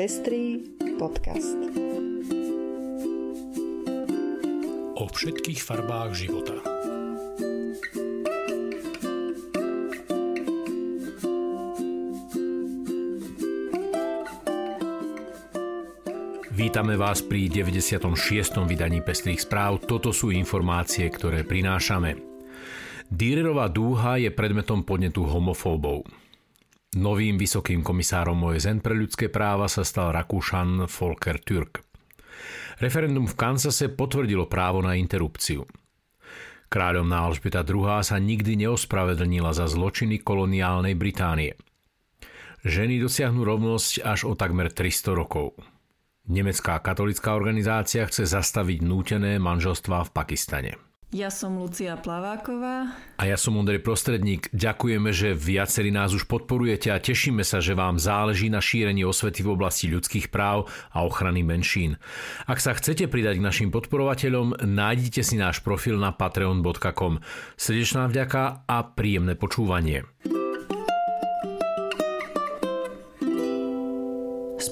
Pestrý podcast. O všetkých farbách života. Vítame vás pri 96. vydaní Pestrých správ. Toto sú informácie, ktoré prinášame. Dürerová dúha je predmetom podnetu homofóbov. Novým vysokým komisárom OSN pre ľudské práva sa stal Rakúšan Volker Türk. Referendum v Kansase potvrdilo právo na interrupciu. Kráľovná Alžbeta II. sa nikdy neospravedlnila za zločiny koloniálnej Británie. Ženy dosiahnu rovnosť až o takmer 300 rokov. Nemecká katolická organizácia chce zastaviť nútené manželstvá v Pakistane. Ja som Lucia Plaváková. A ja som Ondrej Prostredník. Ďakujeme, že viacerí nás už podporujete a tešíme sa, že vám záleží na šírení osvety v oblasti ľudských práv a ochrany menšín. Ak sa chcete pridať k našim podporovateľom, nájdite si náš profil na patreon.com. Srdečná vďaka a príjemné počúvanie.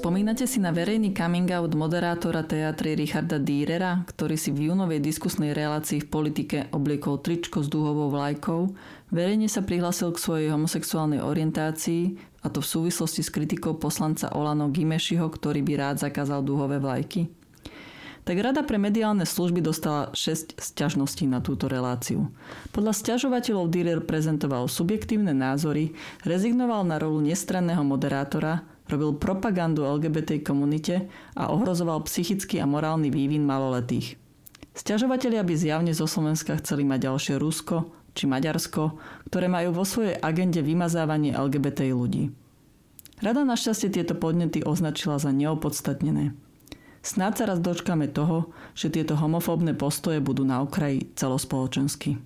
Spomínate si na verejný coming out moderátora teatry Richarda Dürera, ktorý si v júnovej diskusnej relácii v politike obliekol tričko s dúhovou vlajkou, verejne sa prihlásil k svojej homosexuálnej orientácii, a to v súvislosti s kritikou poslanca Olano Gimešiho, ktorý by rád zakázal dúhové vlajky? tak Rada pre mediálne služby dostala 6 sťažností na túto reláciu. Podľa sťažovateľov Dürer prezentoval subjektívne názory, rezignoval na rolu nestranného moderátora, robil propagandu LGBT komunite a ohrozoval psychický a morálny vývin maloletých. Sťažovatelia by zjavne zo Slovenska chceli mať ďalšie Rusko či Maďarsko, ktoré majú vo svojej agende vymazávanie LGBT ľudí. Rada našťastie tieto podnety označila za neopodstatnené. Snáď sa raz dočkame toho, že tieto homofóbne postoje budú na okraji celospoločensky.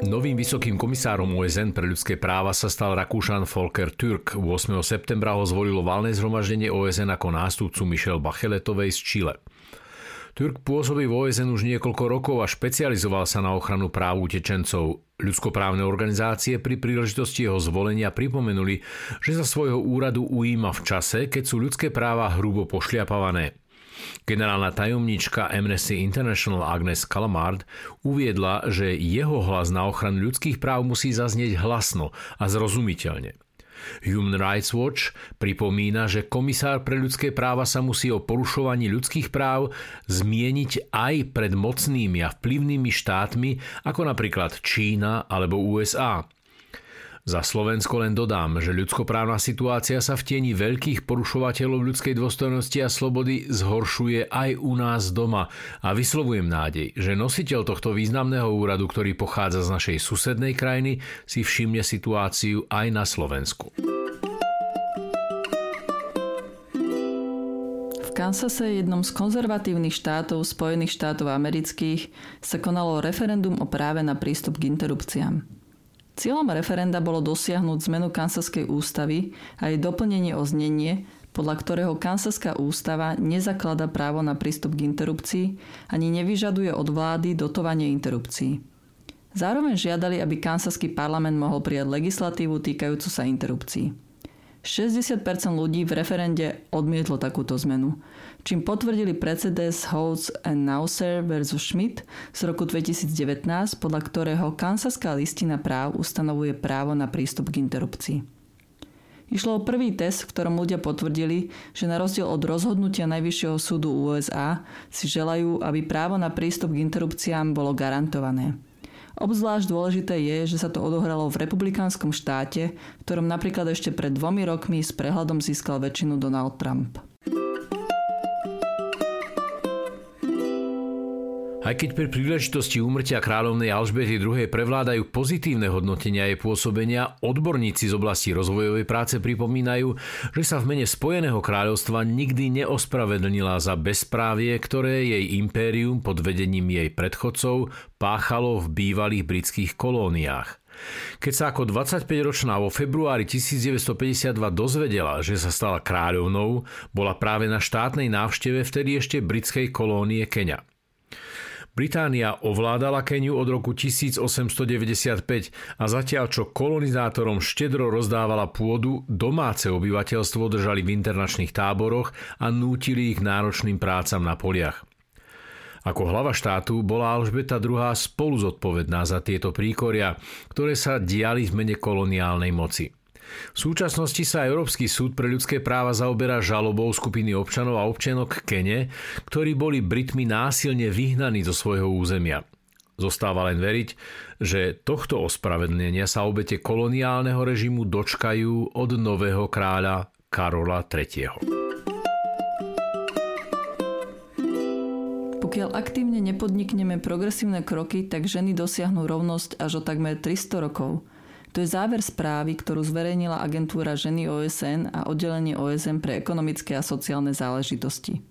Novým vysokým komisárom OSN pre ľudské práva sa stal Rakúšan Volker Türk. 8. septembra ho zvolilo valné zhromaždenie OSN ako nástupcu Michelle Bacheletovej z Chile. Türk pôsobí v OSN už niekoľko rokov a špecializoval sa na ochranu práv utečencov. Ľudskoprávne organizácie pri príležitosti jeho zvolenia pripomenuli, že sa svojho úradu ujíma v čase, keď sú ľudské práva hrubo pošliapavané. Generálna tajomnička Amnesty International Agnes Calamard uviedla, že jeho hlas na ochranu ľudských práv musí zaznieť hlasno a zrozumiteľne. Human Rights Watch pripomína, že komisár pre ľudské práva sa musí o porušovaní ľudských práv zmieniť aj pred mocnými a vplyvnými štátmi, ako napríklad Čína alebo USA. Za Slovensko len dodám, že ľudskoprávna situácia sa v tieni veľkých porušovateľov ľudskej dôstojnosti a slobody zhoršuje aj u nás doma a vyslovujem nádej, že nositeľ tohto významného úradu, ktorý pochádza z našej susednej krajiny, si všimne situáciu aj na Slovensku. V Kansase, jednom z konzervatívnych štátov Spojených štátov amerických, sa konalo referendum o práve na prístup k interrupciám. Cieľom referenda bolo dosiahnuť zmenu Kansaskej ústavy a jej doplnenie o znenie, podľa ktorého Kansaská ústava nezaklada právo na prístup k interrupcii ani nevyžaduje od vlády dotovanie interrupcií. Zároveň žiadali, aby kansaský parlament mohol prijať legislatívu týkajúcu sa interrupcií. 60% ľudí v referende odmietlo takúto zmenu, čím potvrdili precedens Holtz and Nausser versus Schmidt z roku 2019, podľa ktorého Kansaská listina práv ustanovuje právo na prístup k interrupcii. Išlo o prvý test, v ktorom ľudia potvrdili, že na rozdiel od rozhodnutia Najvyššieho súdu USA si želajú, aby právo na prístup k interrupciám bolo garantované. Obzvlášť dôležité je, že sa to odohralo v republikánskom štáte, v ktorom napríklad ešte pred dvomi rokmi s prehľadom získal väčšinu Donald Trump. Aj keď pri príležitosti úmrtia kráľovnej Alžbety II prevládajú pozitívne hodnotenia jej pôsobenia, odborníci z oblasti rozvojovej práce pripomínajú, že sa v mene Spojeného kráľovstva nikdy neospravedlnila za bezprávie, ktoré jej impérium pod vedením jej predchodcov páchalo v bývalých britských kolóniách. Keď sa ako 25-ročná vo februári 1952 dozvedela, že sa stala kráľovnou, bola práve na štátnej návšteve vtedy ešte britskej kolónie Kenia. Británia ovládala Keniu od roku 1895 a zatiaľ čo kolonizátorom štedro rozdávala pôdu, domáce obyvateľstvo držali v internačných táboroch a nútili ich náročným prácam na poliach. Ako hlava štátu bola Alžbeta II. spolu zodpovedná za tieto príkoria, ktoré sa diali v mene koloniálnej moci. V súčasnosti sa Európsky súd pre ľudské práva zaoberá žalobou skupiny občanov a občianok Kene, ktorí boli Britmi násilne vyhnaní zo svojho územia. Zostáva len veriť, že tohto ospravedlnenia sa obete koloniálneho režimu dočkajú od nového kráľa Karola III. Pokiaľ aktívne nepodnikneme progresívne kroky, tak ženy dosiahnu rovnosť až o takmer 300 rokov. To je záver správy, ktorú zverejnila agentúra Ženy OSN a oddelenie OSN pre ekonomické a sociálne záležitosti.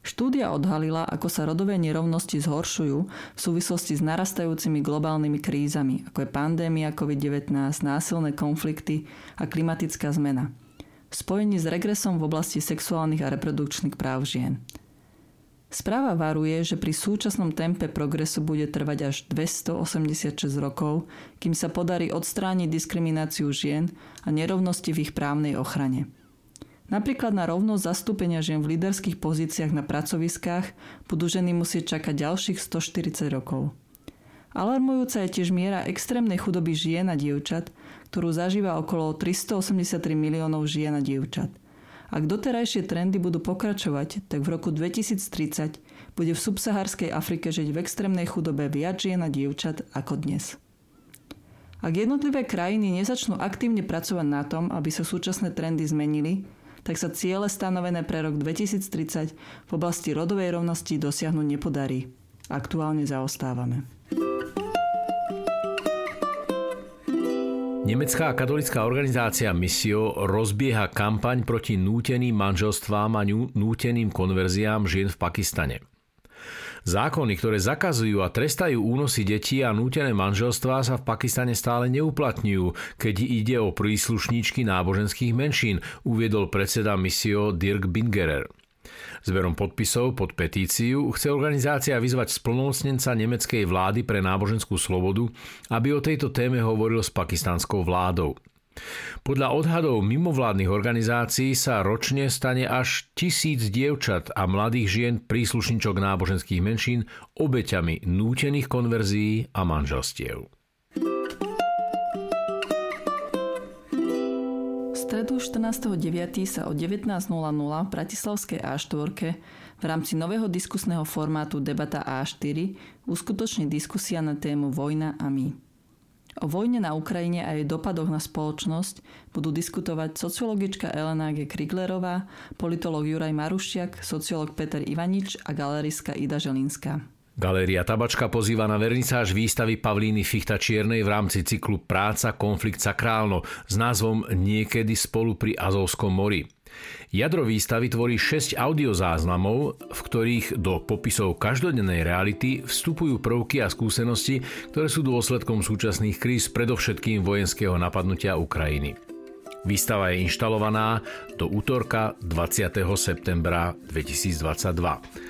Štúdia odhalila, ako sa rodové nerovnosti zhoršujú v súvislosti s narastajúcimi globálnymi krízami, ako je pandémia COVID-19, násilné konflikty a klimatická zmena. V spojení s regresom v oblasti sexuálnych a reprodukčných práv žien – Správa varuje, že pri súčasnom tempe progresu bude trvať až 286 rokov, kým sa podarí odstrániť diskrimináciu žien a nerovnosti v ich právnej ochrane. Napríklad na rovnosť zastúpenia žien v líderských pozíciách na pracoviskách budú ženy musieť čakať ďalších 140 rokov. Alarmujúca je tiež miera extrémnej chudoby žien a dievčat, ktorú zažíva okolo 383 miliónov žien a dievčat – ak doterajšie trendy budú pokračovať, tak v roku 2030 bude v subsaharskej Afrike žiť v extrémnej chudobe viac žien a dievčat ako dnes. Ak jednotlivé krajiny nezačnú aktívne pracovať na tom, aby sa súčasné trendy zmenili, tak sa ciele stanovené pre rok 2030 v oblasti rodovej rovnosti dosiahnuť nepodarí. Aktuálne zaostávame. Nemecká katolická organizácia Missio rozbieha kampaň proti núteným manželstvám a núteným konverziám žien v Pakistane. Zákony, ktoré zakazujú a trestajú únosy detí a nútené manželstvá sa v Pakistane stále neuplatňujú, keď ide o príslušníčky náboženských menšín, uviedol predseda Missio Dirk Bingerer. Zberom podpisov pod petíciu chce organizácia vyzvať splnomocnenca nemeckej vlády pre náboženskú slobodu, aby o tejto téme hovoril s pakistanskou vládou. Podľa odhadov mimovládnych organizácií sa ročne stane až tisíc dievčat a mladých žien príslušničok náboženských menšín obeťami nútených konverzií a manželstiev. Stredu 14.9. sa o 19.00 v Bratislavskej A4 v rámci nového diskusného formátu Debata A4 uskutoční diskusia na tému Vojna a my. O vojne na Ukrajine a jej dopadoch na spoločnosť budú diskutovať sociologička Elena G. Kriglerová, politolog Juraj Marušiak, sociolog Peter Ivanič a galeristka Ida Želinská. Galéria Tabačka pozýva na vernisáž výstavy Pavlíny Fichta Čiernej v rámci cyklu Práca, konflikt sakrálno s názvom Niekedy spolu pri Azovskom mori. Jadro výstavy tvorí 6 audiozáznamov, v ktorých do popisov každodennej reality vstupujú prvky a skúsenosti, ktoré sú dôsledkom súčasných kríz, predovšetkým vojenského napadnutia Ukrajiny. Výstava je inštalovaná do útorka 20. septembra 2022.